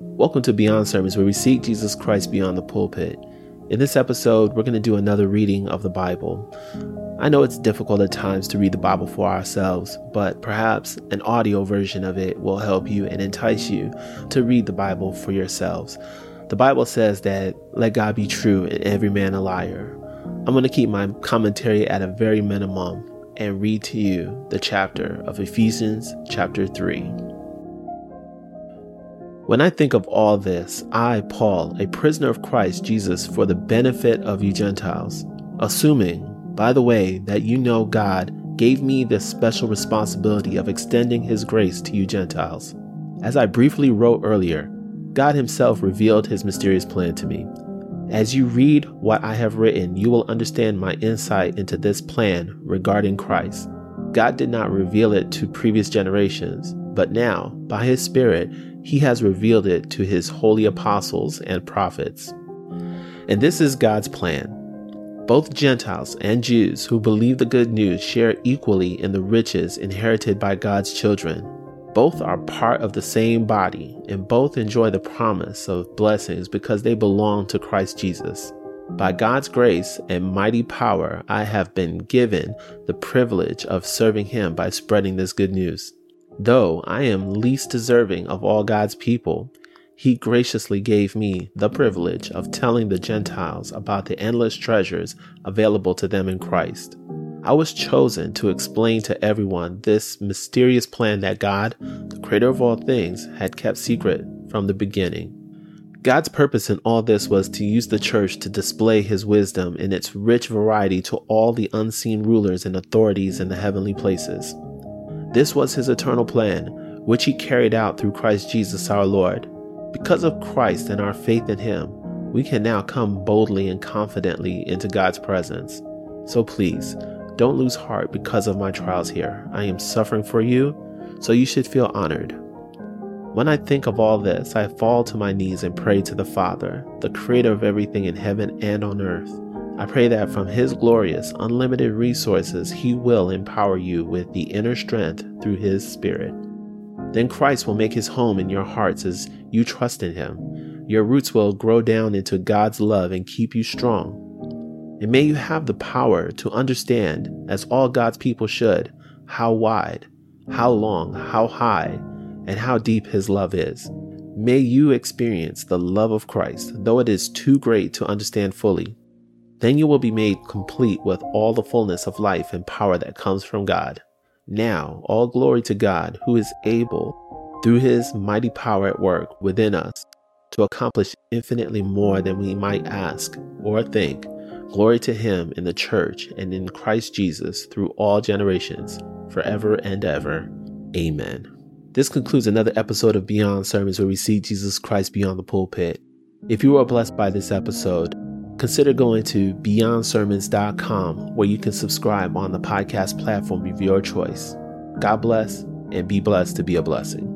Welcome to Beyond Sermons, where we seek Jesus Christ beyond the pulpit. In this episode, we're going to do another reading of the Bible. I know it's difficult at times to read the Bible for ourselves, but perhaps an audio version of it will help you and entice you to read the Bible for yourselves. The Bible says that let God be true and every man a liar. I'm going to keep my commentary at a very minimum and read to you the chapter of Ephesians, chapter 3. When I think of all this, I, Paul, a prisoner of Christ Jesus for the benefit of you Gentiles, assuming, by the way, that you know God gave me the special responsibility of extending his grace to you Gentiles. As I briefly wrote earlier, God himself revealed his mysterious plan to me. As you read what I have written, you will understand my insight into this plan regarding Christ. God did not reveal it to previous generations, but now, by his Spirit, he has revealed it to his holy apostles and prophets. And this is God's plan. Both Gentiles and Jews who believe the good news share equally in the riches inherited by God's children. Both are part of the same body, and both enjoy the promise of blessings because they belong to Christ Jesus. By God's grace and mighty power, I have been given the privilege of serving Him by spreading this good news. Though I am least deserving of all God's people, he graciously gave me the privilege of telling the Gentiles about the endless treasures available to them in Christ. I was chosen to explain to everyone this mysterious plan that God, the creator of all things, had kept secret from the beginning. God's purpose in all this was to use the church to display his wisdom in its rich variety to all the unseen rulers and authorities in the heavenly places. This was his eternal plan, which he carried out through Christ Jesus our Lord. Because of Christ and our faith in him, we can now come boldly and confidently into God's presence. So please, don't lose heart because of my trials here. I am suffering for you, so you should feel honored. When I think of all this, I fall to my knees and pray to the Father, the creator of everything in heaven and on earth. I pray that from His glorious, unlimited resources, He will empower you with the inner strength through His Spirit. Then Christ will make His home in your hearts as you trust in Him. Your roots will grow down into God's love and keep you strong. And may you have the power to understand, as all God's people should, how wide, how long, how high, and how deep His love is. May you experience the love of Christ, though it is too great to understand fully. Then you will be made complete with all the fullness of life and power that comes from God. Now, all glory to God, who is able, through his mighty power at work within us, to accomplish infinitely more than we might ask or think. Glory to him in the church and in Christ Jesus through all generations, forever and ever. Amen. This concludes another episode of Beyond Sermons where we see Jesus Christ beyond the pulpit. If you were blessed by this episode, consider going to beyondsermons.com where you can subscribe on the podcast platform of your choice. God bless and be blessed to be a blessing.